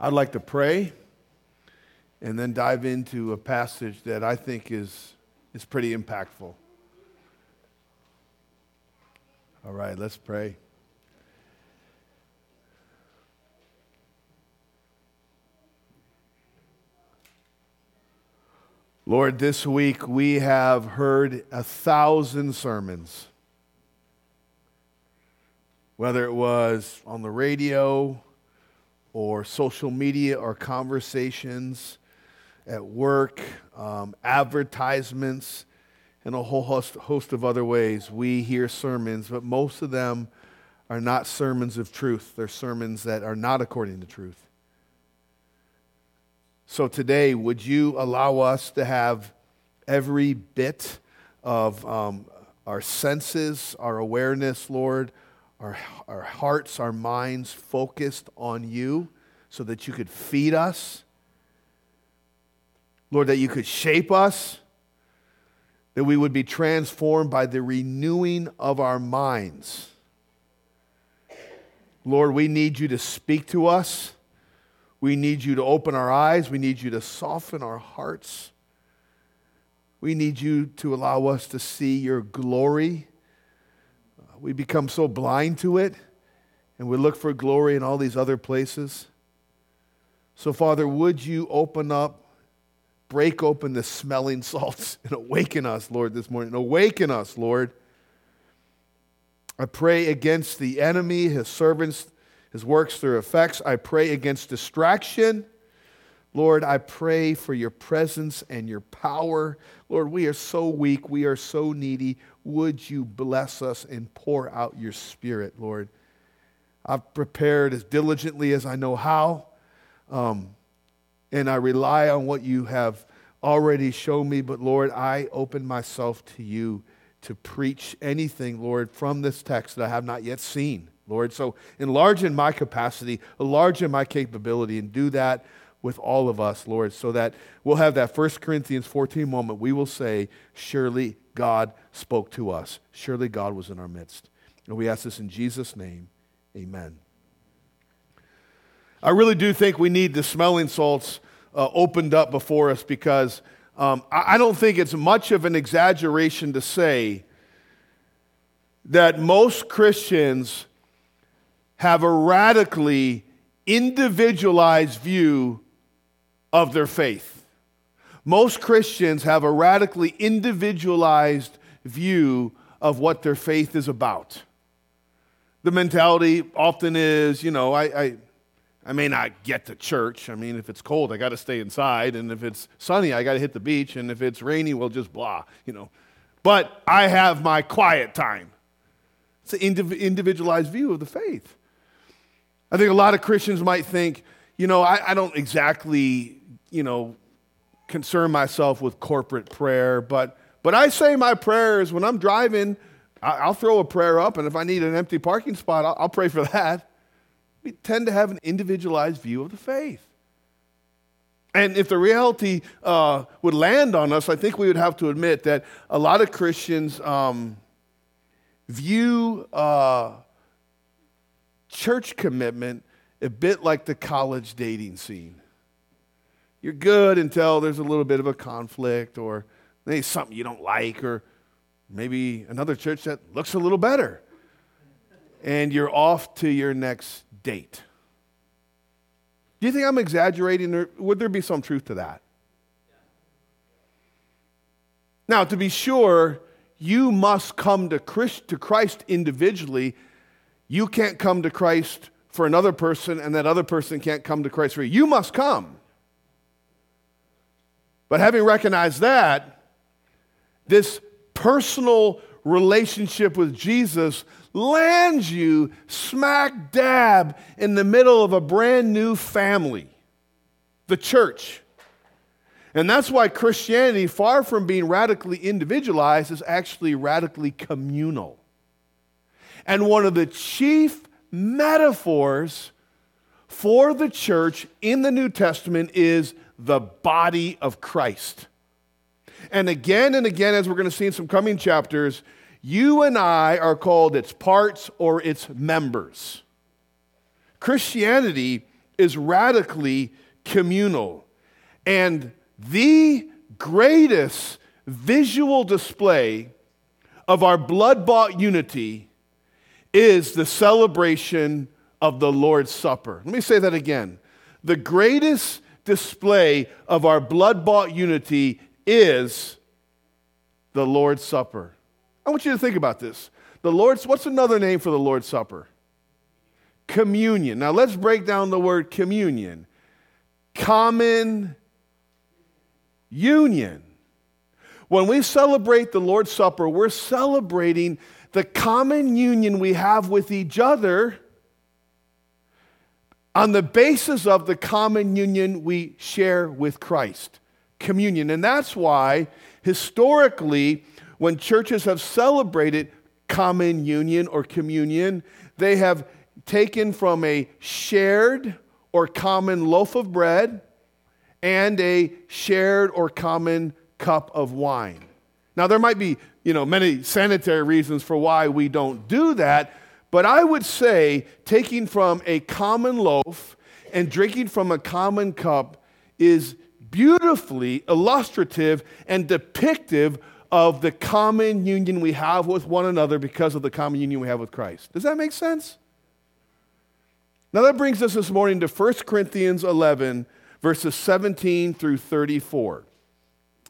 I'd like to pray and then dive into a passage that I think is, is pretty impactful. All right, let's pray. Lord, this week we have heard a thousand sermons. Whether it was on the radio or social media or conversations at work, um, advertisements, and a whole host, host of other ways, we hear sermons, but most of them are not sermons of truth. They're sermons that are not according to truth. So today, would you allow us to have every bit of um, our senses, our awareness, Lord, our, our hearts, our minds focused on you so that you could feed us? Lord, that you could shape us, that we would be transformed by the renewing of our minds. Lord, we need you to speak to us. We need you to open our eyes. We need you to soften our hearts. We need you to allow us to see your glory. We become so blind to it, and we look for glory in all these other places. So, Father, would you open up, break open the smelling salts, and awaken us, Lord, this morning? Awaken us, Lord. I pray against the enemy, his servants, his works, their effects. I pray against distraction. Lord, I pray for your presence and your power. Lord, we are so weak. We are so needy. Would you bless us and pour out your spirit, Lord? I've prepared as diligently as I know how, um, and I rely on what you have already shown me. But Lord, I open myself to you to preach anything, Lord, from this text that I have not yet seen. Lord. So enlarge in my capacity, enlarge in my capability, and do that with all of us, Lord, so that we'll have that 1 Corinthians 14 moment. We will say, Surely God spoke to us. Surely God was in our midst. And we ask this in Jesus' name. Amen. I really do think we need the smelling salts uh, opened up before us because um, I, I don't think it's much of an exaggeration to say that most Christians have a radically individualized view of their faith. Most Christians have a radically individualized view of what their faith is about. The mentality often is, you know, I, I, I may not get to church. I mean, if it's cold, I got to stay inside. And if it's sunny, I got to hit the beach. And if it's rainy, well, just blah, you know. But I have my quiet time. It's an individualized view of the faith. I think a lot of Christians might think, you know, I, I don't exactly, you know, concern myself with corporate prayer, but but I say my prayers when I'm driving. I'll throw a prayer up, and if I need an empty parking spot, I'll, I'll pray for that. We tend to have an individualized view of the faith. And if the reality uh, would land on us, I think we would have to admit that a lot of Christians um, view uh, church commitment a bit like the college dating scene. You're good until there's a little bit of a conflict or maybe something you don't like or maybe another church that looks a little better. And you're off to your next date. Do you think I'm exaggerating or would there be some truth to that? Now, to be sure, you must come to Christ individually you can't come to Christ for another person, and that other person can't come to Christ for you. You must come. But having recognized that, this personal relationship with Jesus lands you smack dab in the middle of a brand new family, the church. And that's why Christianity, far from being radically individualized, is actually radically communal. And one of the chief metaphors for the church in the New Testament is the body of Christ. And again and again, as we're going to see in some coming chapters, you and I are called its parts or its members. Christianity is radically communal. And the greatest visual display of our blood bought unity is the celebration of the Lord's Supper. Let me say that again. The greatest display of our blood bought unity is the Lord's Supper. I want you to think about this. The Lord's, what's another name for the Lord's Supper? Communion. Now let's break down the word communion. Common union. When we celebrate the Lord's Supper, we're celebrating the common union we have with each other on the basis of the common union we share with Christ. Communion. And that's why, historically, when churches have celebrated common union or communion, they have taken from a shared or common loaf of bread and a shared or common cup of wine. Now, there might be, you know, many sanitary reasons for why we don't do that, but I would say taking from a common loaf and drinking from a common cup is beautifully illustrative and depictive of the common union we have with one another because of the common union we have with Christ. Does that make sense? Now, that brings us this morning to 1 Corinthians 11, verses 17 through 34.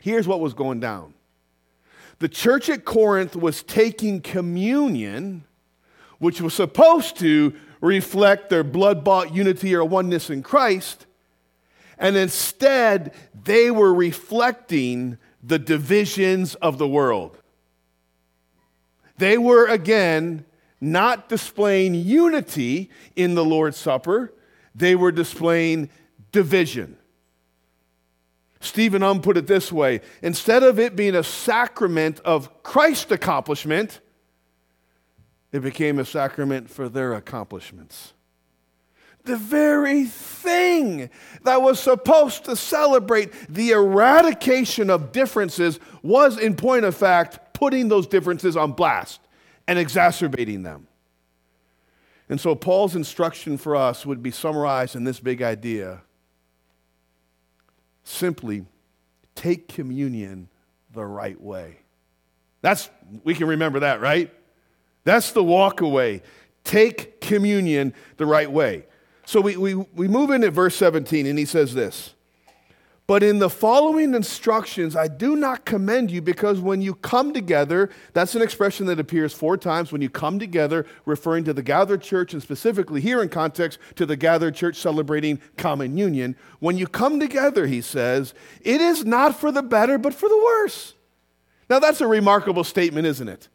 Here's what was going down the church at Corinth was taking communion, which was supposed to reflect their blood bought unity or oneness in Christ, and instead they were reflecting the divisions of the world. They were again not displaying unity in the Lord's Supper, they were displaying division. Stephen Um put it this way instead of it being a sacrament of Christ's accomplishment, it became a sacrament for their accomplishments. The very thing that was supposed to celebrate the eradication of differences was, in point of fact, putting those differences on blast and exacerbating them. And so, Paul's instruction for us would be summarized in this big idea simply take communion the right way. That's, we can remember that, right? That's the walk away. Take communion the right way. So we, we, we move into verse 17, and he says this but in the following instructions, I do not commend you because when you come together, that's an expression that appears four times when you come together, referring to the gathered church and specifically here in context to the gathered church celebrating common union. When you come together, he says, it is not for the better, but for the worse. Now, that's a remarkable statement, isn't it?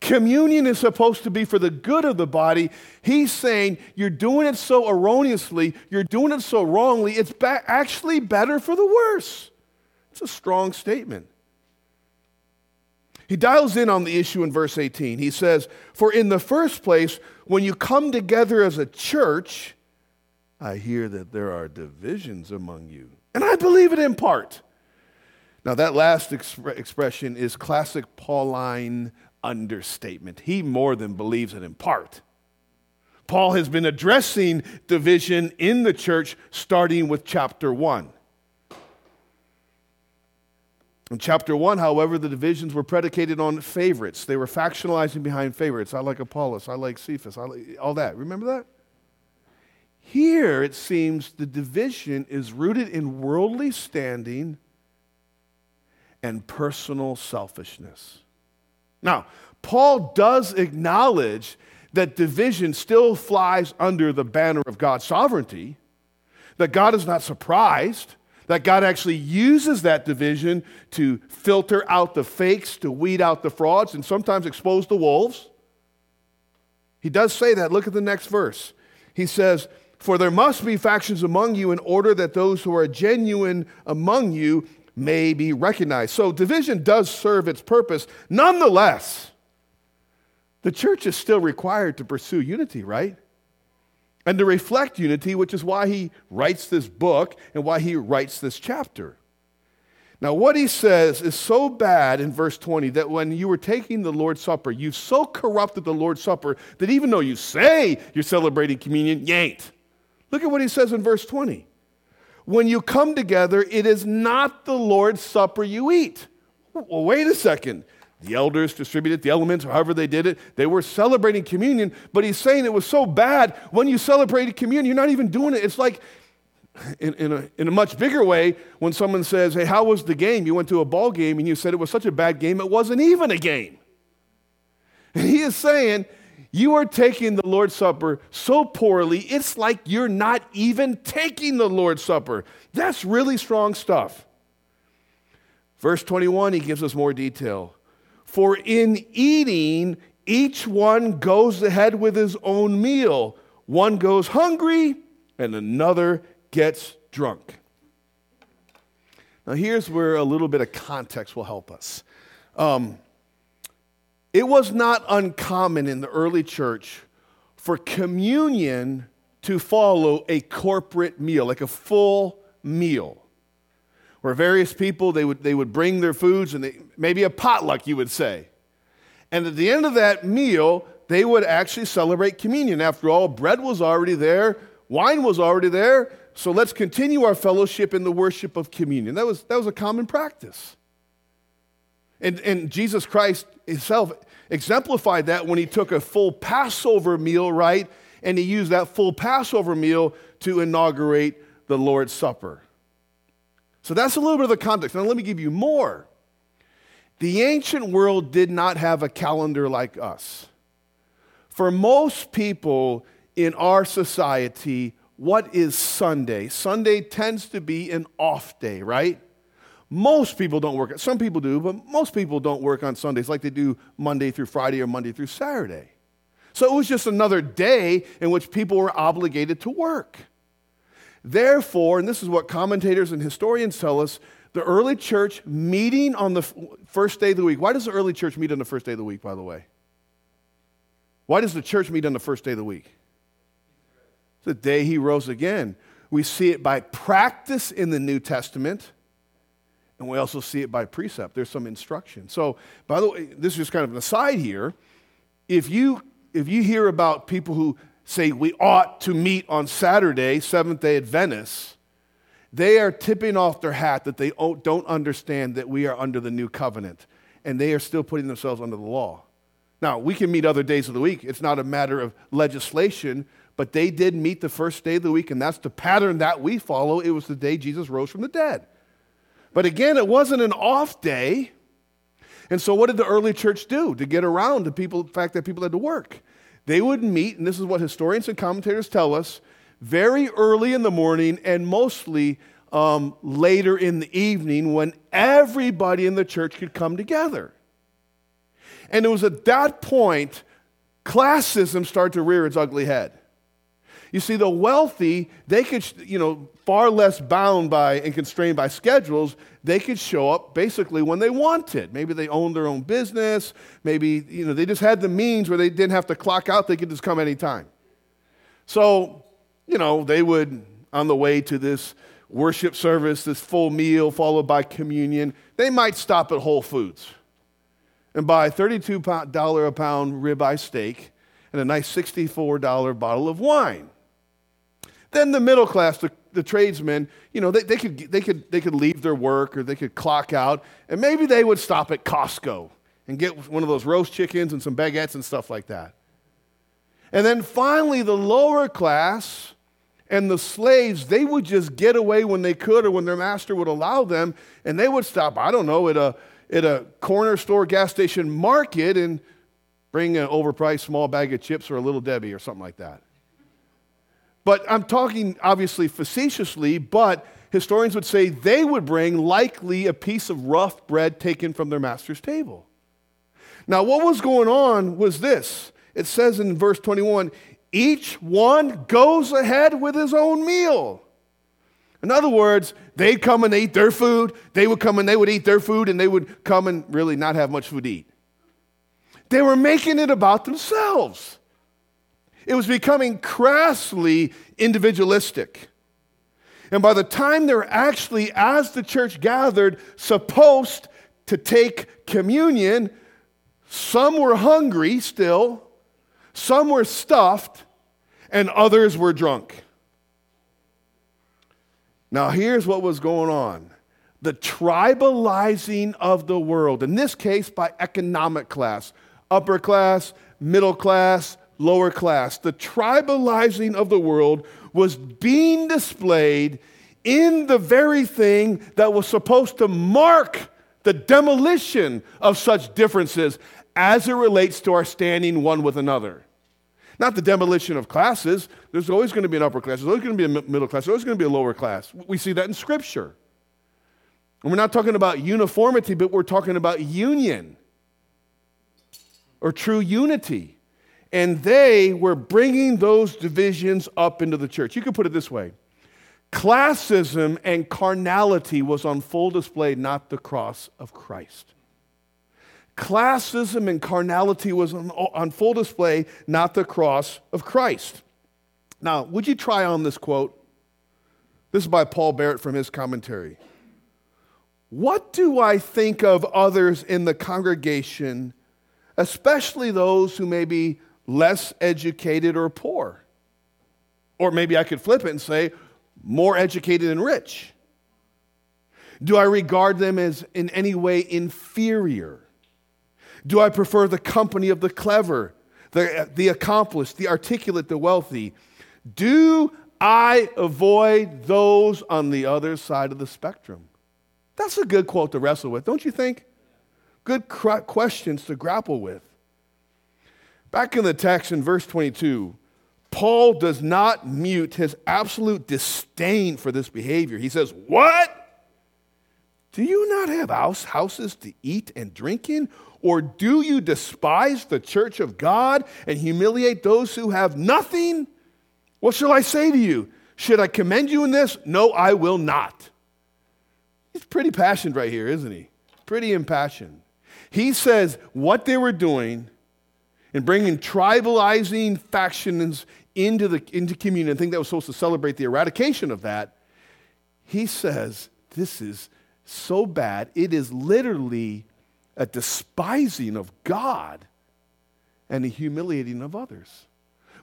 Communion is supposed to be for the good of the body. He's saying you're doing it so erroneously, you're doing it so wrongly, it's ba- actually better for the worse. It's a strong statement. He dials in on the issue in verse 18. He says, For in the first place, when you come together as a church, I hear that there are divisions among you. And I believe it in part. Now, that last exp- expression is classic Pauline understatement. He more than believes it in part. Paul has been addressing division in the church starting with chapter 1. In chapter 1, however, the divisions were predicated on favorites. They were factionalizing behind favorites. I like Apollos, I like Cephas, I like all that. Remember that? Here, it seems the division is rooted in worldly standing and personal selfishness. Now, Paul does acknowledge that division still flies under the banner of God's sovereignty, that God is not surprised, that God actually uses that division to filter out the fakes, to weed out the frauds, and sometimes expose the wolves. He does say that. Look at the next verse. He says, For there must be factions among you in order that those who are genuine among you may be recognized. So division does serve its purpose. Nonetheless, the church is still required to pursue unity, right? And to reflect unity, which is why he writes this book and why he writes this chapter. Now, what he says is so bad in verse 20 that when you were taking the Lord's Supper, you've so corrupted the Lord's Supper that even though you say you're celebrating communion, you ain't. Look at what he says in verse 20. When you come together, it is not the Lord's Supper you eat. Well, wait a second. The elders distributed the elements, however they did it. They were celebrating communion, but he's saying it was so bad. When you celebrated communion, you're not even doing it. It's like, in, in, a, in a much bigger way, when someone says, Hey, how was the game? You went to a ball game and you said it was such a bad game, it wasn't even a game. And he is saying, You are taking the Lord's Supper so poorly, it's like you're not even taking the Lord's Supper. That's really strong stuff. Verse 21, he gives us more detail. For in eating, each one goes ahead with his own meal. One goes hungry, and another gets drunk. Now, here's where a little bit of context will help us. Um, it was not uncommon in the early church for communion to follow a corporate meal, like a full meal where various people they would, they would bring their foods and they, maybe a potluck you would say. And at the end of that meal they would actually celebrate communion. After all bread was already there wine was already there so let's continue our fellowship in the worship of communion. That was, that was a common practice and, and jesus christ himself exemplified that when he took a full passover meal right and he used that full passover meal to inaugurate the lord's supper so that's a little bit of the context. Now, let me give you more. The ancient world did not have a calendar like us. For most people in our society, what is Sunday? Sunday tends to be an off day, right? Most people don't work. Some people do, but most people don't work on Sundays like they do Monday through Friday or Monday through Saturday. So it was just another day in which people were obligated to work. Therefore, and this is what commentators and historians tell us, the early church meeting on the first day of the week. Why does the early church meet on the first day of the week, by the way? Why does the church meet on the first day of the week? The day he rose again. We see it by practice in the New Testament, and we also see it by precept. There's some instruction. So, by the way, this is just kind of an aside here. If you if you hear about people who say we ought to meet on Saturday, seventh day Adventists, they are tipping off their hat that they don't understand that we are under the new covenant and they are still putting themselves under the law. Now, we can meet other days of the week. It's not a matter of legislation, but they did meet the first day of the week, and that's the pattern that we follow. It was the day Jesus rose from the dead. But again, it wasn't an off day. And so, what did the early church do to get around the people, the fact that people had to work? They would meet, and this is what historians and commentators tell us, very early in the morning and mostly um, later in the evening when everybody in the church could come together. And it was at that point classism started to rear its ugly head. You see, the wealthy, they could, you know, far less bound by and constrained by schedules, they could show up basically when they wanted. Maybe they owned their own business. Maybe, you know, they just had the means where they didn't have to clock out. They could just come anytime. So, you know, they would, on the way to this worship service, this full meal followed by communion, they might stop at Whole Foods and buy $32 a pound ribeye steak and a nice $64 bottle of wine. Then the middle class, the, the tradesmen, you know, they, they, could, they, could, they could leave their work or they could clock out, and maybe they would stop at Costco and get one of those roast chickens and some baguettes and stuff like that. And then finally, the lower class and the slaves, they would just get away when they could or when their master would allow them, and they would stop, I don't know, at a, at a corner store, gas station market and bring an overpriced small bag of chips or a little Debbie or something like that. But I'm talking obviously facetiously, but historians would say they would bring likely a piece of rough bread taken from their master's table. Now, what was going on was this it says in verse 21 each one goes ahead with his own meal. In other words, they'd come and eat their food, they would come and they would eat their food, and they would come and really not have much food to eat. They were making it about themselves. It was becoming crassly individualistic. And by the time they're actually, as the church gathered, supposed to take communion, some were hungry still, some were stuffed, and others were drunk. Now, here's what was going on the tribalizing of the world, in this case by economic class, upper class, middle class, lower class. The tribalizing of the world was being displayed in the very thing that was supposed to mark the demolition of such differences as it relates to our standing one with another. Not the demolition of classes. There's always going to be an upper class. There's always going to be a middle class. There's always going to be a lower class. We see that in Scripture. And we're not talking about uniformity, but we're talking about union or true unity. And they were bringing those divisions up into the church. You could put it this way classism and carnality was on full display, not the cross of Christ. Classism and carnality was on, on full display, not the cross of Christ. Now, would you try on this quote? This is by Paul Barnett from his commentary. What do I think of others in the congregation, especially those who may be less educated or poor? Or maybe I could flip it and say, more educated and rich. Do I regard them as in any way inferior? Do I prefer the company of the clever, the, the accomplished, the articulate, the wealthy? Do I avoid those on the other side of the spectrum? That's a good quote to wrestle with, don't you think? Good questions to grapple with. Back in the text in verse 22, Paul does not mute his absolute disdain for this behavior. He says, What? Do you not have house, houses to eat and drink in? Or do you despise the church of God and humiliate those who have nothing? What shall I say to you? Should I commend you in this? No, I will not. He's pretty passionate right here, isn't he? Pretty impassioned. He says what they were doing and bringing tribalizing factions into, the, into communion, I think that was supposed to celebrate the eradication of that. He says, This is so bad. It is literally a despising of God and a humiliating of others.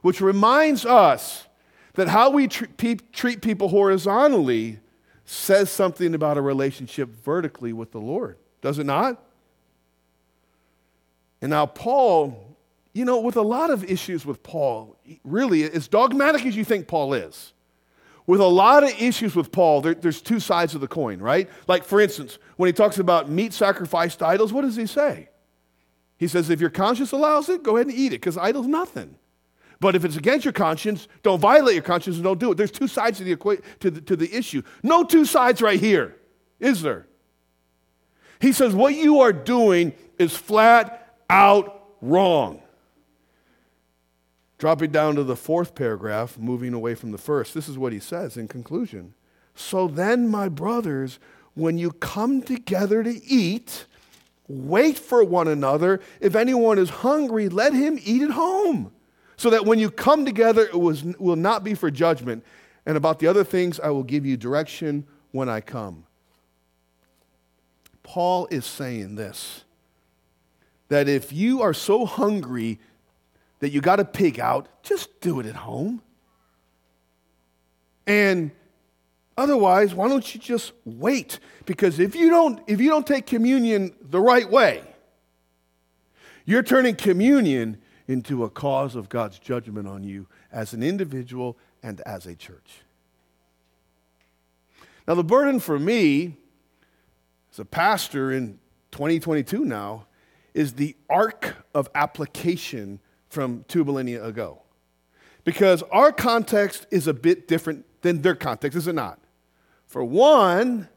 Which reminds us that how we treat people horizontally says something about a relationship vertically with the Lord, does it not? And now, Paul, you know, with a lot of issues with Paul, really, as dogmatic as you think Paul is, with a lot of issues with Paul, there, there's two sides of the coin, right? Like, for instance, when he talks about meat sacrificed to idols, what does he say? He says, if your conscience allows it, go ahead and eat it, because idol's nothing. But if it's against your conscience, don't violate your conscience and don't do it. There's two sides the, to the, to the issue. No two sides right here, is there? He says, what you are doing is flat out wrong. Dropping down to the fourth paragraph, moving away from the first, this is what he says in conclusion. So then, my brothers, when you come together to eat, wait for one another. If anyone is hungry, let him eat at home, so that when you come together, it was, will not be for judgment. And about the other things, I will give you direction when I come. Paul is saying this that if you are so hungry that you got to pig out, just do it at home. And otherwise, why don't you just wait? Because if you don't, if you don't take communion the right way, you're turning communion into a cause of God's judgment on you as an individual and as a church. Now, the burden for me as a pastor in 2022 now is the arc of application from two millennia ago. Because our context is a bit different than their context, is it not? For one,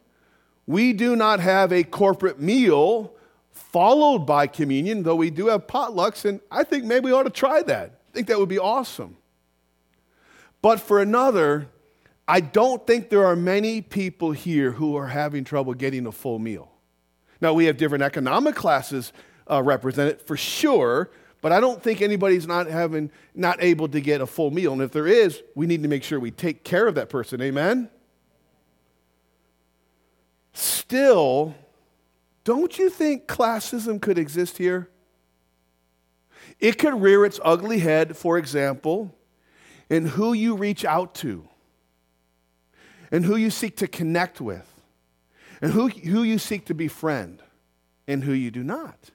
we do not have a corporate meal followed by communion, though we do have potlucks, and I think maybe we ought to try that. I think that would be awesome. But for another, I don't think there are many people here who are having trouble getting a full meal. Now, we have different economic classes uh, represented for sure, but I don't think anybody's not having not able to get a full meal. And if there is, we need to make sure we take care of that person. Amen. Still, don't you think classism could exist here? It could rear its ugly head, for example, in who you reach out to. and who you seek to connect with, and who, who you seek to befriend, and who you do not.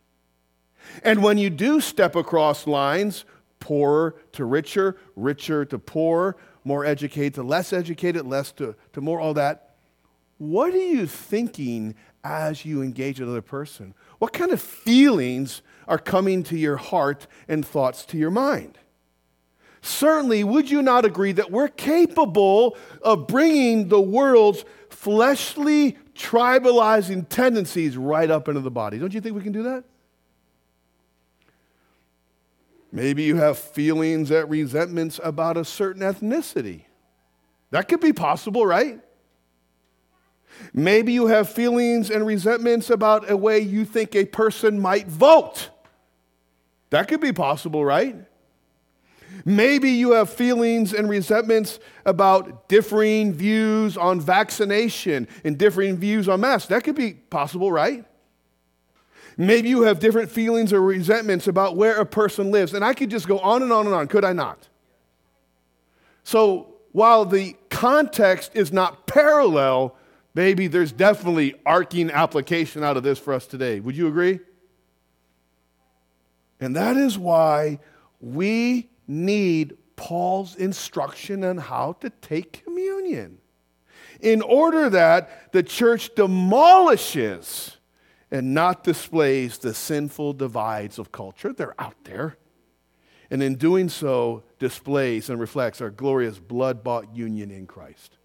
And when you do step across lines, poorer to richer, richer to poorer, more educated to less educated, less to, to more, all that, what are you thinking as you engage another person? What kind of feelings are coming to your heart and thoughts to your mind? Certainly, would you not agree that we're capable of bringing the world's fleshly, tribalizing tendencies right up into the body? Don't you think we can do that? Maybe you have feelings and resentments about a certain ethnicity. That could be possible, right? Maybe you have feelings and resentments about a way you think a person might vote. That could be possible, right? Maybe you have feelings and resentments about differing views on vaccination and differing views on masks. That could be possible, right? Maybe you have different feelings or resentments about where a person lives. And I could just go on and on and on, could I not? So while the context is not parallel, maybe there's definitely arcing application out of this for us today. Would you agree? And that is why we need Paul's instruction on how to take communion. In order that the church demolishes and not displays the sinful divides of culture. They're out there. And in doing so, displays and reflects our glorious blood bought union in Christ.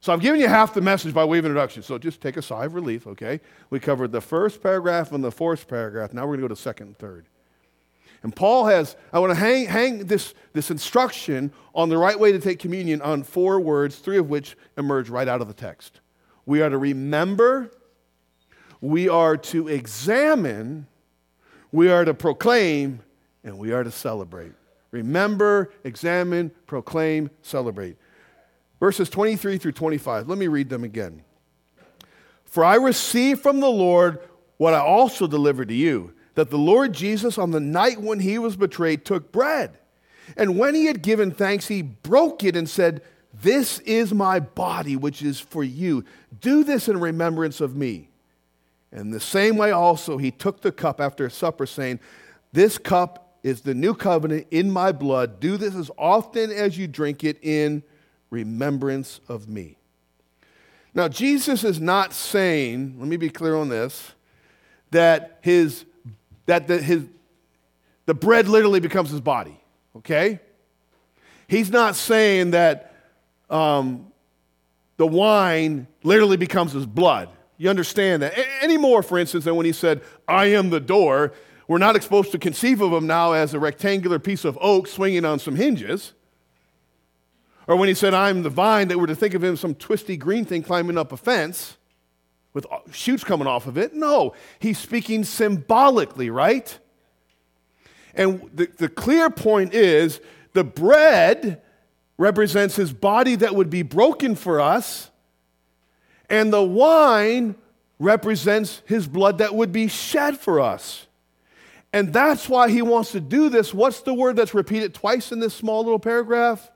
So I've given you half the message by way of introduction. So just take a sigh of relief, okay? We covered the first paragraph and the fourth paragraph. Now we're going to go to second and third. And Paul has, I want to hang, hang this, this instruction on the right way to take communion on four words, three of which emerge right out of the text. We are to remember, we are to examine, we are to proclaim, and we are to celebrate. Remember, examine, proclaim, celebrate. Verses 23 through 25. Let me read them again. For I received from the Lord what I also delivered to you that the Lord Jesus, on the night when he was betrayed, took bread. And when he had given thanks, he broke it and said, This is my body, which is for you. Do this in remembrance of me. In the same way, also, he took the cup after supper, saying, This cup is the new covenant in my blood. Do this as often as you drink it in remembrance of me. Now, Jesus is not saying, let me be clear on this, that his that the, his, the bread literally becomes his body, okay? He's not saying that um, the wine literally becomes his blood. You understand that? A- any more, for instance, than when he said, I am the door, we're not supposed to conceive of him now as a rectangular piece of oak swinging on some hinges. Or when he said, I'm the vine, that we're to think of him some twisty green thing climbing up a fence with uh, shoots coming off of it. No, he's speaking symbolically, right? And the, the clear point is the bread represents his body that would be broken for us, and the wine represents his blood that would be shed for us. And that's why he wants to do this. What's the word that's repeated twice in this small little paragraph?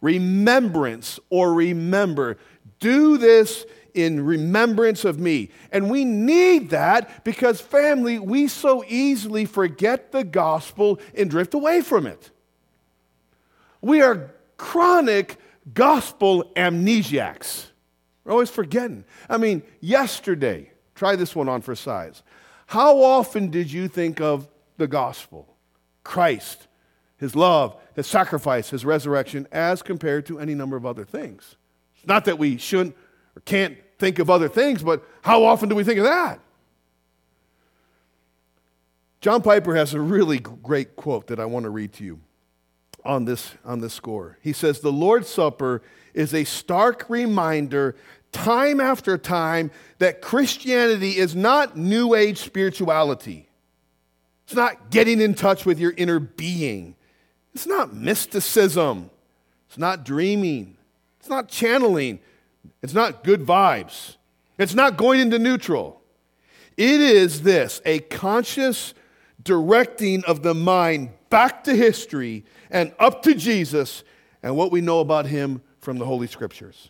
Remembrance or remember. Do this in remembrance of me. And we need that because, family, we so easily forget the gospel and drift away from it. We are chronic gospel amnesiacs. We're always forgetting. I mean, yesterday, try this one on for size. How often did you think of the gospel, Christ, his love, his sacrifice, his resurrection, as compared to any number of other things? It's not that we shouldn't or can't think of other things, but how often do we think of that? John Piper has a really great quote that I want to read to you on this, on this score. He says, The Lord's Supper is a stark reminder, time after time, that Christianity is not New Age spirituality. It's not getting in touch with your inner being. It's not mysticism. It's not dreaming. It's not channeling. It's not good vibes. It's not going into neutral. It is this a conscious directing of the mind back to history and up to Jesus and what we know about him from the Holy Scriptures.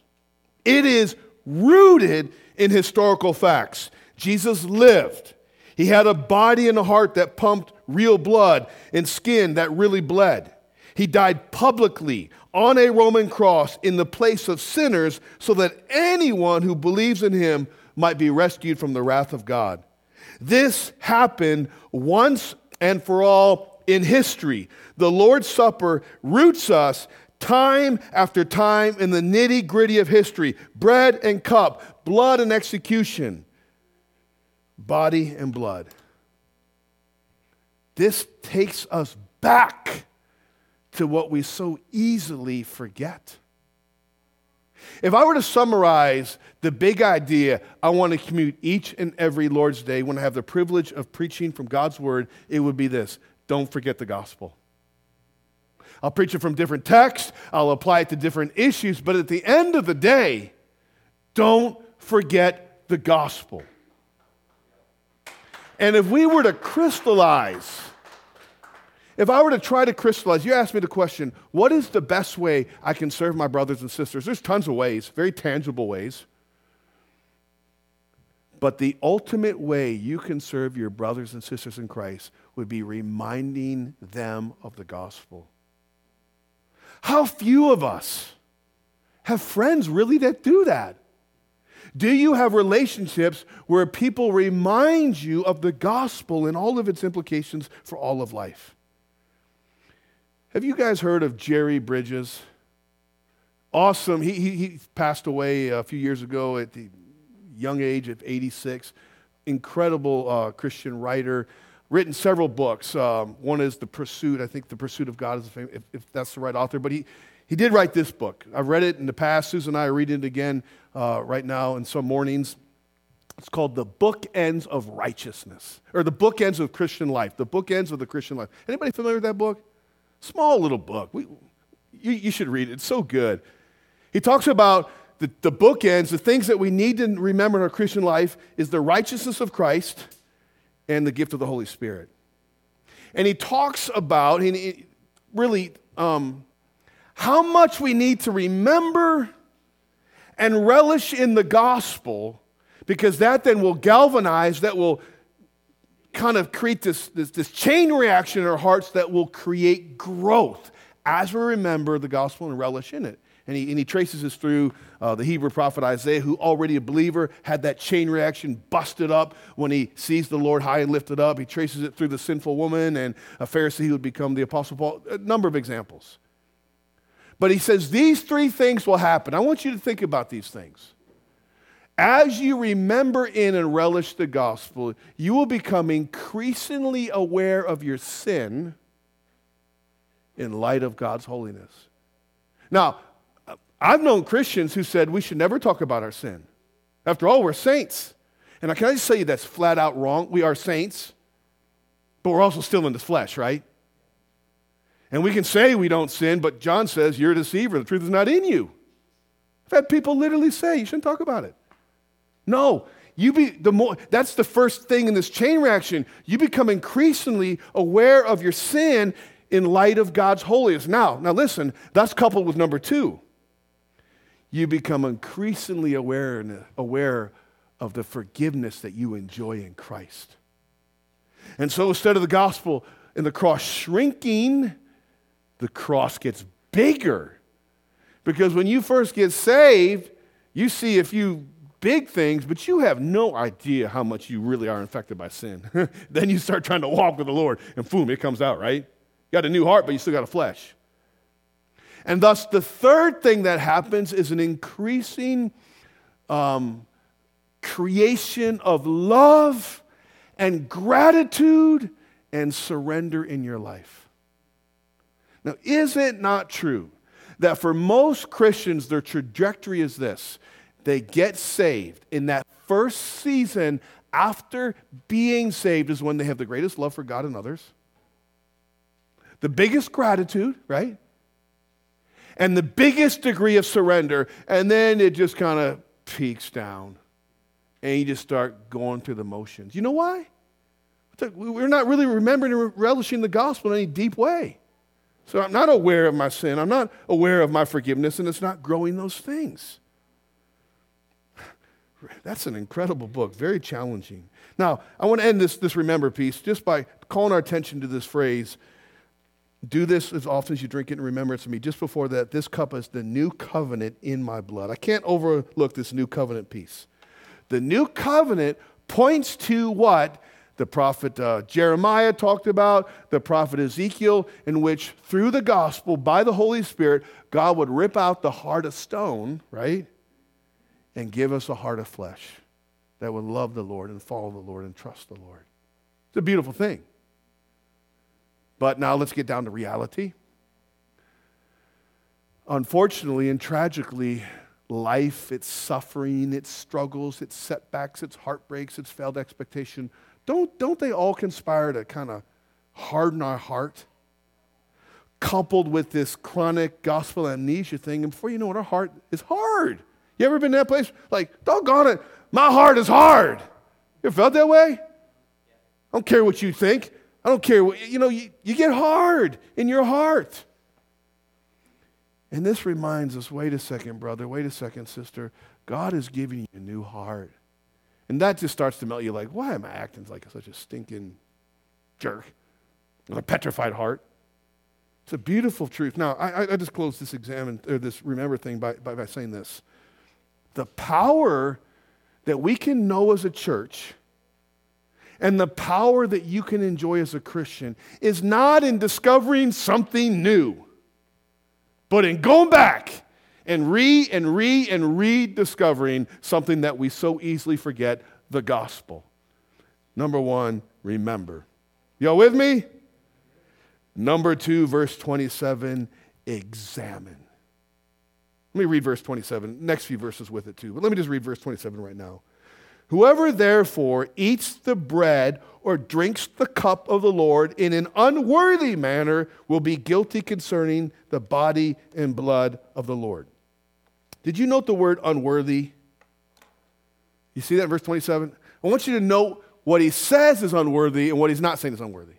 It is rooted in historical facts. Jesus lived. He had a body and a heart that pumped real blood and skin that really bled. He died publicly on a Roman cross in the place of sinners so that anyone who believes in him might be rescued from the wrath of God. This happened once and for all in history. The Lord's Supper roots us time after time in the nitty gritty of history bread and cup, blood and execution, body and blood. This takes us back to what we so easily forget. If I were to summarize the big idea I want to commute each and every Lord's Day when I have the privilege of preaching from God's Word, it would be this don't forget the gospel. I'll preach it from different texts, I'll apply it to different issues, but at the end of the day, don't forget the gospel. And if we were to crystallize, if I were to try to crystallize, you asked me the question, what is the best way I can serve my brothers and sisters? There's tons of ways, very tangible ways. But the ultimate way you can serve your brothers and sisters in Christ would be reminding them of the gospel. How few of us have friends really that do that? Do you have relationships where people remind you of the gospel and all of its implications for all of life? Have you guys heard of Jerry Bridges? Awesome. He, he, he passed away a few years ago at the young age of 86. Incredible uh, Christian writer written several books. Um, one is The Pursuit. I think The Pursuit of God is, fam- if, if, that's the right author. But he, he did write this book. I've read it in the past. Susan and I are reading it again uh, right now in some mornings. It's called The Bookends of Righteousness, or The Bookends of Christian Life. The Bookends of the Christian Life. Anybody familiar with that book? Small little book. We, you, you should read it. It's so good. He talks about the, the bookends, the things that we need to remember in our Christian life is the righteousness of Christ – and the gift of the Holy Spirit. And he talks about, and he, really, um, how much we need to remember and relish in the gospel, because that then will galvanize, that will kind of create this, this, this chain reaction in our hearts that will create growth as we remember the gospel and relish in it. And he, and he traces this through uh, the Hebrew prophet Isaiah, who already a believer had that chain reaction busted up when he sees the Lord high and lifted up. He traces it through the sinful woman and a Pharisee who would become the Apostle Paul. A number of examples. But he says these three things will happen. I want you to think about these things. As you remember in and relish the gospel, you will become increasingly aware of your sin in light of God's holiness. Now, I've known Christians who said we should never talk about our sin. After all, we're saints. And can I just tell you that's flat out wrong? We are saints, but we're also still in the flesh, right? And we can say we don't sin, but John says you're a deceiver. The truth is not in you. I've had people literally say you shouldn't talk about it. No, you be the more that's the first thing in this chain reaction. You become increasingly aware of your sin in light of God's holiness. Now, now listen, that's coupled with number two you become increasingly aware, aware of the forgiveness that you enjoy in Christ. And so instead of the gospel and the cross shrinking, the cross gets bigger. Because when you first get saved, you see a few big things, but you have no idea how much you really are infected by sin. then you start trying to walk with the Lord, and boom, it comes out, right? You got a new heart, but you still got a flesh. And thus, the third thing that happens is an increasing um, creation of love and gratitude and surrender in your life. Now, is it not true that for most Christians, their trajectory is this? They get saved. In that first season after being saved is when they have the greatest love for God and others, the biggest gratitude, right? And the biggest degree of surrender, and then it just kind of peaks down. And you just start going through the motions. You know why? We're not really remembering and relishing the gospel in any deep way. So I'm not aware of my sin. I'm not aware of my forgiveness, and it's not growing those things. That's an incredible book, very challenging. Now, I want to end this, this remember piece just by calling our attention to this phrase do this as often as you drink it in remembrance of me. Just before that, this cup is the new covenant in my blood. I can't overlook this new covenant piece. The new covenant points to what the prophet uh, Jeremiah talked about, the prophet Ezekiel, in which through the gospel, by the Holy Spirit, God would rip out the heart of stone, right? And give us a heart of flesh that would love the Lord and follow the Lord and trust the Lord. It's a beautiful thing. But now let's get down to reality. Unfortunately and tragically, life, its suffering, its struggles, its setbacks, its heartbreaks, its failed expectation don't, don't they all conspire to kind of harden our heart? Coupled with this chronic gospel amnesia thing, and before you know it, our heart is hard. You ever been in that place? Like, doggone it, my heart is hard. You ever felt that way? I don't care what you think. I don't care you know, you, you get hard in your heart. And this reminds us wait a second, brother, wait a second, sister. God is giving you a new heart. And that just starts to melt you like, why am I acting like such a stinking jerk with a petrified heart? It's a beautiful truth. Now, I, I just close this examine or this remember thing by, by, by saying this. The power that we can know as a church and the power that you can enjoy as a Christian is not in discovering something new, but in going back and re and re and rediscovering something that we so easily forget the gospel. Number one, remember. Y'all with me? Number two, verse 27, examine. Let me read verse 27, next few verses with it too. But let me just read verse 27 right now. Whoever therefore eats the bread or drinks the cup of the Lord in an unworthy manner will be guilty concerning the body and blood of the Lord. Did you note the word unworthy? You see that in verse 27? I want you to note what he says is unworthy and what he's not saying is unworthy.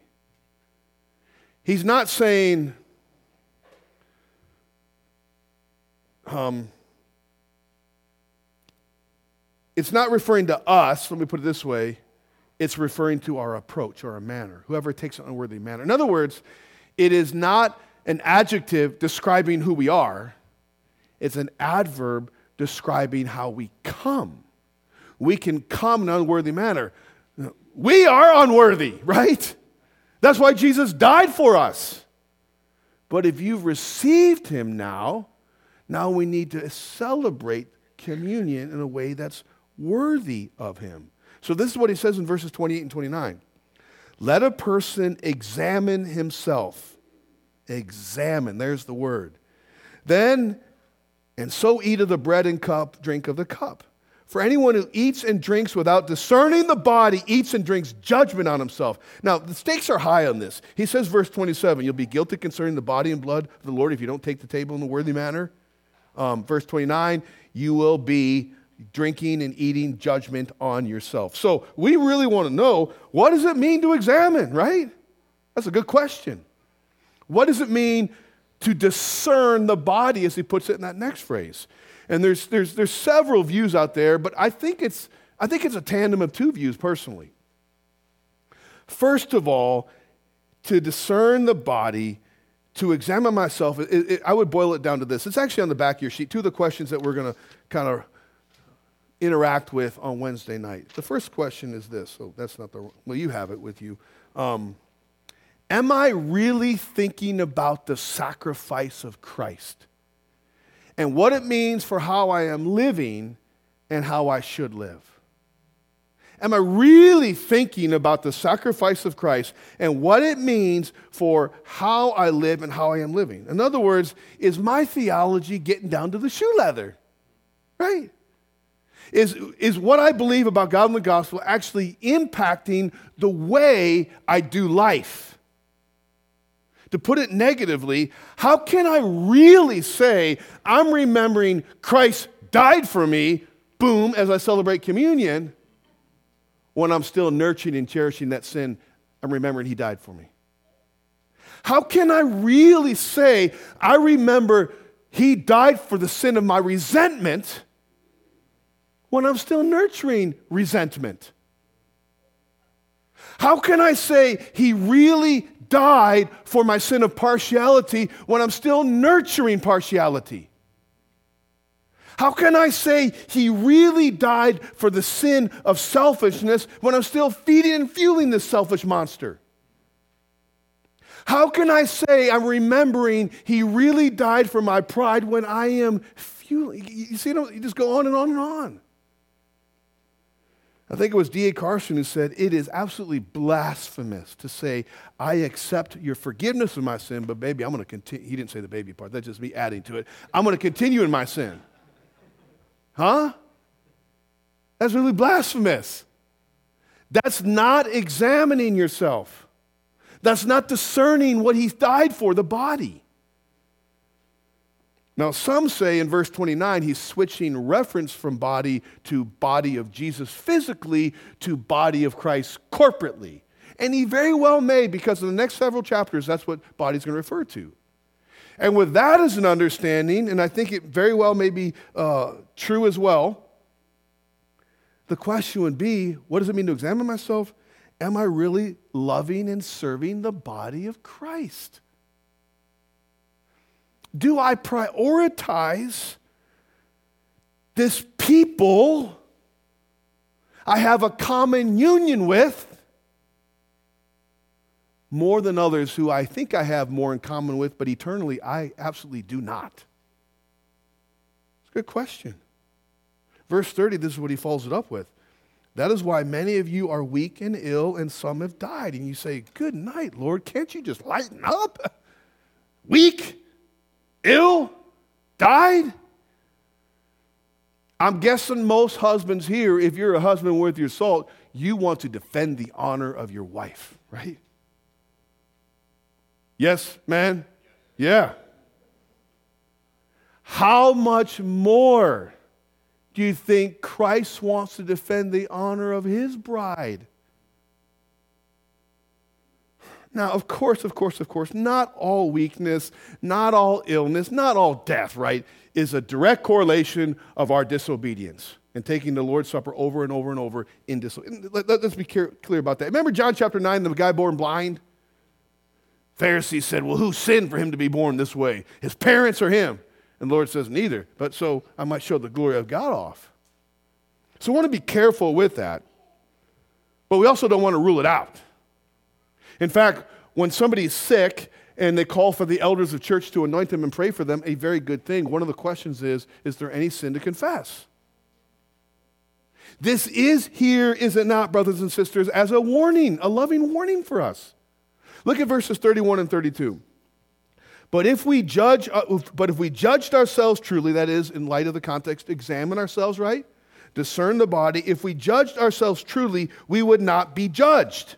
He's not saying, um, it's not referring to us, let me put it this way, it's referring to our approach or our manner, whoever takes an unworthy manner. In other words, it is not an adjective describing who we are, it's an adverb describing how we come. We can come in an unworthy manner. We are unworthy, right? That's why Jesus died for us. But if you've received him now, now we need to celebrate communion in a way that's worthy of him. So this is what he says in verses 28 and 29. Let a person examine himself. Examine, there's the word. Then and so eat of the bread and cup, drink of the cup. For anyone who eats and drinks without discerning the body eats and drinks judgment on himself. Now, the stakes are high on this. He says, verse 27, you'll be guilty concerning the body and blood of the Lord if you don't take the table in a worthy manner. Um, verse 29, you will be drinking and eating judgment on yourself. So we really want to know what does it mean to examine, right? That's a good question. What does it mean to discern the body, as he puts it in that next phrase. And there's, there's, there's several views out there, but I think, it's, I think it's a tandem of two views personally. First of all, to discern the body, to examine myself, it, it, I would boil it down to this. It's actually on the back of your sheet. Two of the questions that we're going to kind of interact with on Wednesday night. The first question is this. So that's not the, well, you have it with you. Um, Am I really thinking about the sacrifice of Christ and what it means for how I am living and how I should live? Am I really thinking about the sacrifice of Christ and what it means for how I live and how I am living? In other words, is my theology getting down to the shoe leather? Right? Is, is what I believe about God and the gospel actually impacting the way I do life? to put it negatively, how can I really say I'm remembering Christ died for me, boom, as I celebrate communion, when I'm still nurturing and cherishing that sin? I'm remembering He died for me. How can I really say, I remember he died for the sin of my resentment when I'm still nurturing resentment? How can I say he really died for my sin of partiality when I'm still nurturing partiality? How can I say he really died for the sin of selfishness when I'm still feeding and fueling this selfish monster? How can I say I'm remembering he really died for my pride when I am fueling? You see, you just go on and on and on. I think it was D.A. Carson who said, It is absolutely blasphemous to say, I accept your forgiveness of my sin, but baby, I'm going to continue. He didn't say the baby part, that's just me adding to it. I'm going to continue in my sin. Huh? That's really blasphemous. That's not examining yourself. That's not discerning what he's died for, the body. Now, some say in verse 29, he's switching reference from body to body of Jesus physically to body of Christ corporately. And he very well may, because in the next several chapters, that's what body's going to refer to. And with that as an understanding, and I think it very well may be uh, true as well, the question would be what does it mean to examine myself? Am I really loving and serving the body of Christ? Do I prioritize this people I have a common union with more than others who I think I have more in common with, but eternally I absolutely do not? It's a good question. Verse 30, this is what he follows it up with. That is why many of you are weak and ill, and some have died. And you say, Good night, Lord. Can't you just lighten up? Weak, ill, died? I'm guessing most husbands here, if you're a husband worth your salt, you want to defend the honor of your wife, right? Yes, man? Yeah. How much more do you think Christ wants to defend the honor of his bride? Now, of course, of course, of course, not all weakness, not all illness, not all death, right, is a direct correlation of our disobedience and taking the Lord's Supper over and over and over in disobedience. Let, us be clear, clear about that. Remember John chapter 9, the guy born blind? Pharisees said, Well, who sinned for him to be born this way? His parents or him? And the Lord says, Neither, but so I might show the glory of God off. So we want to be careful with that. But we also don't want to rule it out. In fact, when somebody's sick and they call for the elders of church to anoint them and pray for them, a very good thing. One of the questions is Is there any sin to confess? This is here, is it not, brothers and sisters, as a warning, a loving warning for us. Look at verses 31 and 32. But if we judge, uh, but if we judged ourselves truly, that is, in light of the context, examine ourselves right, discern the body. If we judged ourselves truly, we would not be judged.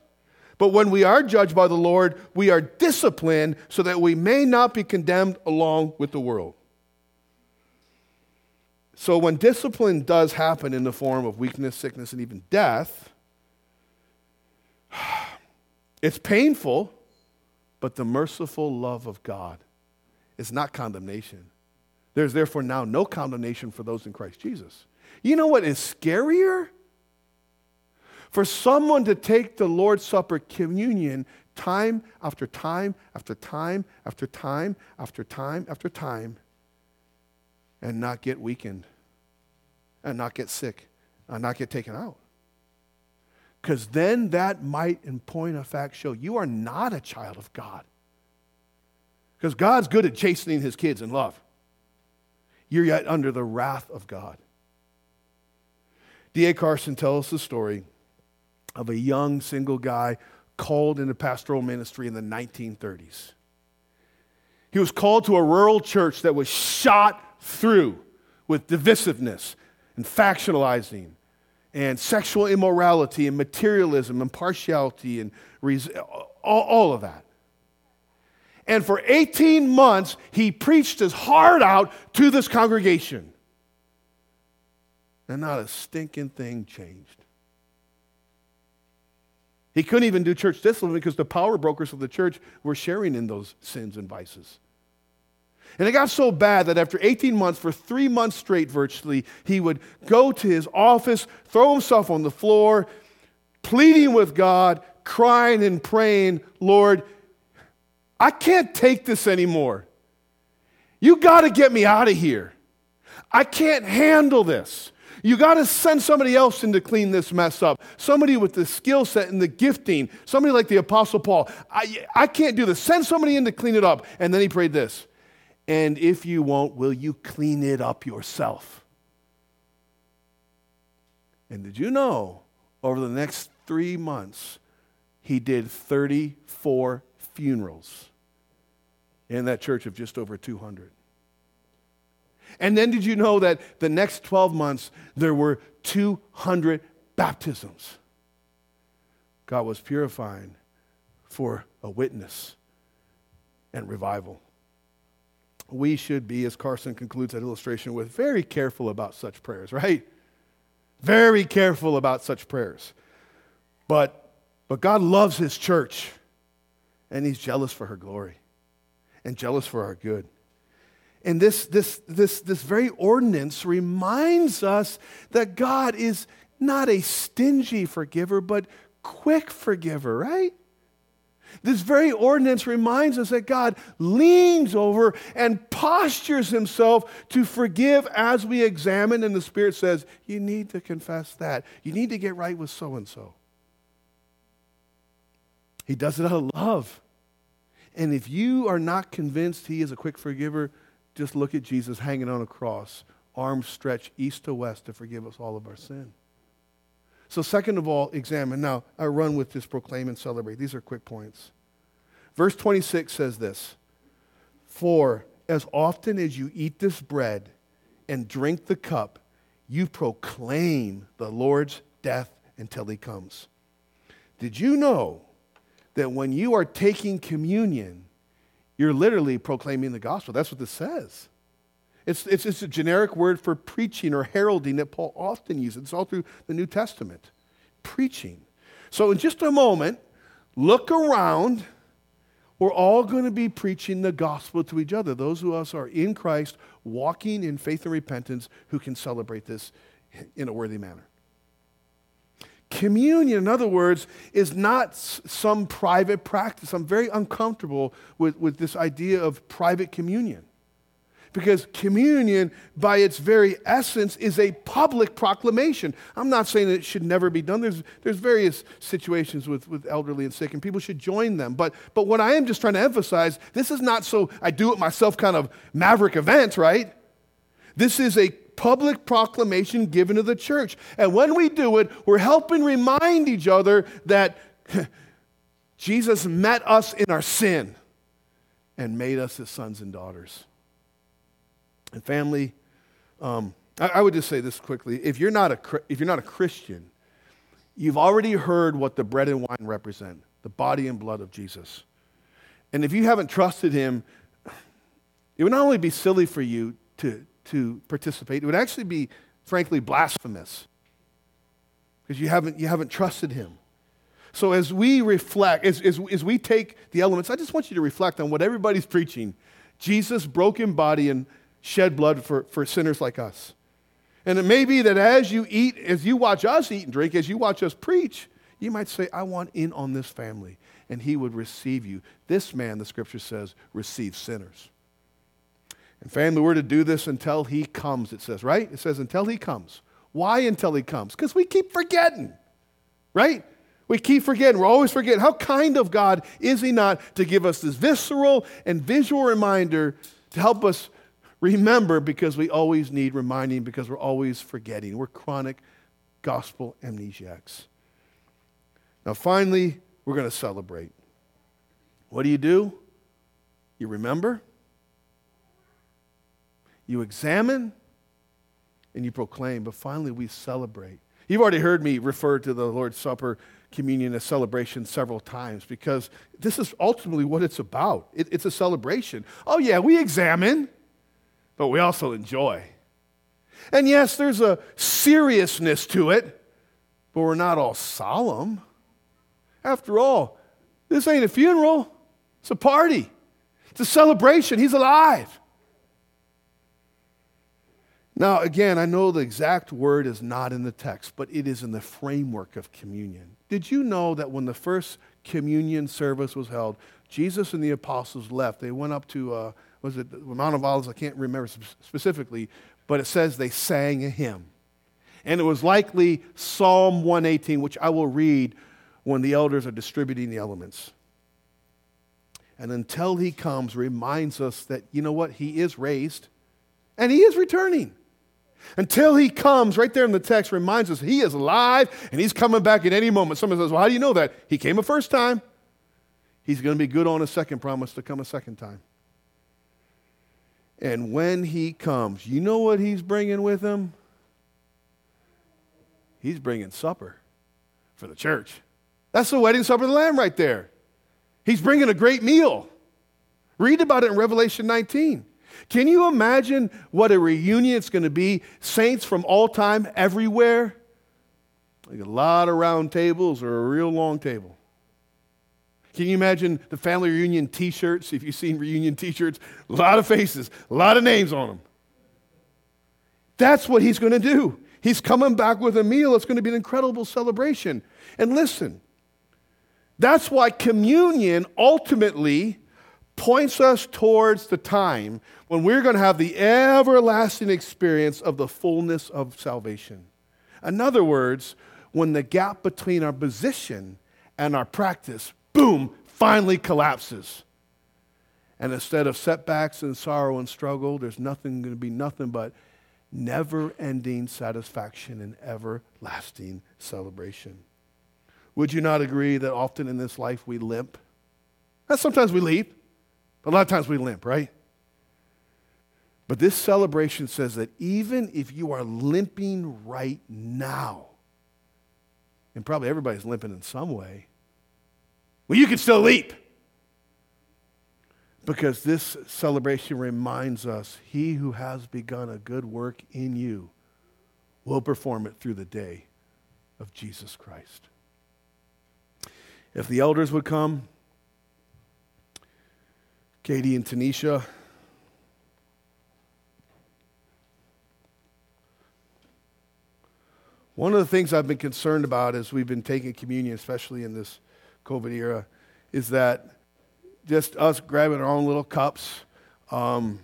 But when we are judged by the Lord, we are disciplined so that we may not be condemned along with the world. So when discipline does happen in the form of weakness, sickness, and even death, it's painful, but the merciful love of God is not condemnation. There's therefore now no condemnation for those in Christ Jesus. You know what is scarier? For someone to take the Lord's Supper communion time after time after time after time after time after time and not get weakened and not get sick and not get taken out. Because then that might, in point of fact, show you are not a child of God. Because God's good at chastening his kids in love. You're yet under the wrath of God. D.A. Carson tells us the story of a young single guy called into pastoral ministry in the 1930s. He was called to a rural church that was shot through with divisiveness and factionalizing and sexual immorality and materialism and partiality and res- all, all of that. And for 18 months, he preached his heart out to this congregation. And not a stinking thing changed. He couldn't even do church discipline because the power brokers of the church were sharing in those sins and vices. And it got so bad that after 18 months, for three months straight virtually, he would go to his office, throw himself on the floor, pleading with God, crying and praying, Lord, I can't take this anymore. You got to get me out of here. I can't handle this. You got to send somebody else in to clean this mess up. Somebody with the skill set and the gifting. Somebody like the Apostle Paul. I, I can't do this. Send somebody in to clean it up. And then he prayed this. And if you won't, will you clean it up yourself? And did you know over the next three months, he did 34 funerals in that church of just over 200? And then did you know that the next 12 months there were 200 baptisms? God was purifying for a witness and revival. We should be, as Carson concludes that illustration with, very careful about such prayers, right? Very careful about such prayers. But, but God loves His church, and He's jealous for her glory and jealous for our good. And this, this, this, this very ordinance reminds us that God is not a stingy forgiver, but quick forgiver, right? This very ordinance reminds us that God leans over and postures himself to forgive as we examine, and the Spirit says, You need to confess that. You need to get right with so and so. He does it out of love. And if you are not convinced he is a quick forgiver, just look at Jesus hanging on a cross, arms stretched east to west to forgive us all of our sin. So, second of all, examine. Now, I run with this proclaim and celebrate. These are quick points. Verse 26 says this For as often as you eat this bread and drink the cup, you proclaim the Lord's death until he comes. Did you know that when you are taking communion, you're literally proclaiming the gospel. That's what this says. It's, it's, a generic word for preaching or heralding that Paul often uses. It's all through the New Testament. Preaching. So, in just a moment, look around. We're all going to be preaching the gospel to each other. Those of us are in Christ, walking in faith and repentance, who can celebrate this in a worthy manner. Communion, in other words, is not some private practice. I'm very uncomfortable with, with this idea of private communion. Because communion, by its very essence, is a public proclamation. I'm not saying that it should never be done. There's, there's various situations with, with elderly and sick, and people should join them. But, but what I am just trying to emphasize this is not so I do it myself kind of maverick event, right? This is a public proclamation given to the church. And when we do it, we're helping remind each other that Jesus met us in our sin and made us his sons and daughters. And family, um, I, I, would just say this quickly. If you're, not a, if you're not a Christian, you've already heard what the bread and wine represent the body and blood of Jesus. And if you haven't trusted him, it would not only be silly for you to, to participate. It would actually be, frankly, blasphemous because you haven't, you haven't trusted him. So as we reflect, as, as, as we take the elements, I just want you to reflect on what everybody's preaching. Jesus' broken body and shed blood for, for sinners like us. And it may be that as you eat, as you watch us eat and drink, as you watch us preach, you might say, I want in on this family. And he would receive you. This man, the scripture says, receives sinners. And family, we're to do this until he comes, it says, right? It says until he comes. Why until he comes? Because we keep forgetting, right? We keep forgetting. We're always forgetting. How kind of God is he not to give us this visceral and visual reminder to help us remember because we always need reminding because we're always forgetting. We're chronic gospel amnesiacs. Now, finally, we're going to celebrate. What do you do? You remember? You examine, and you proclaim. But finally, we celebrate. You've already heard me refer to the Lord's Supper communion as celebration several times because this is ultimately what it's about. It, it's a celebration. Oh, yeah, we examine, but we also enjoy. And yes, there's a seriousness to it, but we're not all solemn. After all, this ain't a funeral, it's a party, it's a celebration. He's alive. Now, again, I know the exact word is not in the text, but it is in the framework of communion. Did you know that when the first communion service was held, Jesus and the apostles left? They went up to, uh, was it Mount of Olives? I can't remember specifically, but it says they sang a hymn. And it was likely Psalm 118, which I will read when the elders are distributing the elements. And until he comes, reminds us that, you know what, he is raised and he is returning. Until he comes, right there in the text, reminds us he is alive and he's coming back at any moment. Someone says, Well, how do you know that? He came a first time. He's going to be good on a second promise to come a second time. And when he comes, you know what he's bringing with him? He's bringing supper for the church. That's the wedding supper of the Lamb right there. He's bringing a great meal. Read about it in Revelation 19. Can you imagine what a reunion it's going to be? Saints from all time, everywhere. Like a lot of round tables or a real long table. Can you imagine the family reunion t shirts? If you've seen reunion t shirts, a lot of faces, a lot of names on them. That's what he's going to do. He's coming back with a meal. It's going to be an incredible celebration. And listen, that's why communion ultimately points us towards the time when we're going to have the everlasting experience of the fullness of salvation. In other words, when the gap between our position and our practice, boom, finally collapses. And instead of setbacks and sorrow and struggle, there's nothing going to be nothing but never ending satisfaction and everlasting celebration. Would you not agree that often in this life we limp? And sometimes we leap, but a lot of times we limp, right? But this celebration says that even if you are limping right now, and probably everybody's limping in some way, well, you can still leap. Because this celebration reminds us he who has begun a good work in you will perform it through the day of Jesus Christ. If the elders would come, Katie and Tanisha, One of the things I've been concerned about as we've been taking communion, especially in this COVID era, is that just us grabbing our own little cups um,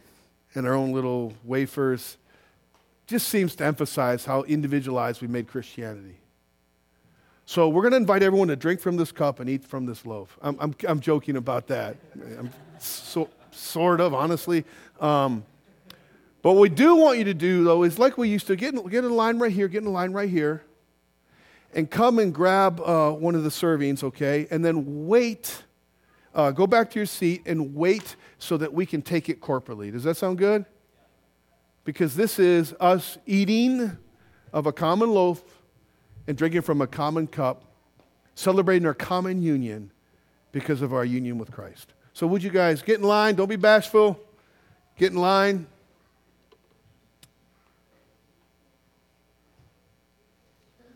and our own little wafers just seems to emphasize how individualized we made Christianity. So we're going to invite everyone to drink from this cup and eat from this loaf. I'm, I'm, I'm joking about that. I'm so, sort of, honestly. Um, but what we do want you to do, though, is like we used to get in, get in line right here, get in line right here, and come and grab uh, one of the servings, okay? And then wait. Uh, go back to your seat and wait so that we can take it corporately. Does that sound good? Because this is us eating of a common loaf and drinking from a common cup, celebrating our common union because of our union with Christ. So, would you guys get in line? Don't be bashful. Get in line.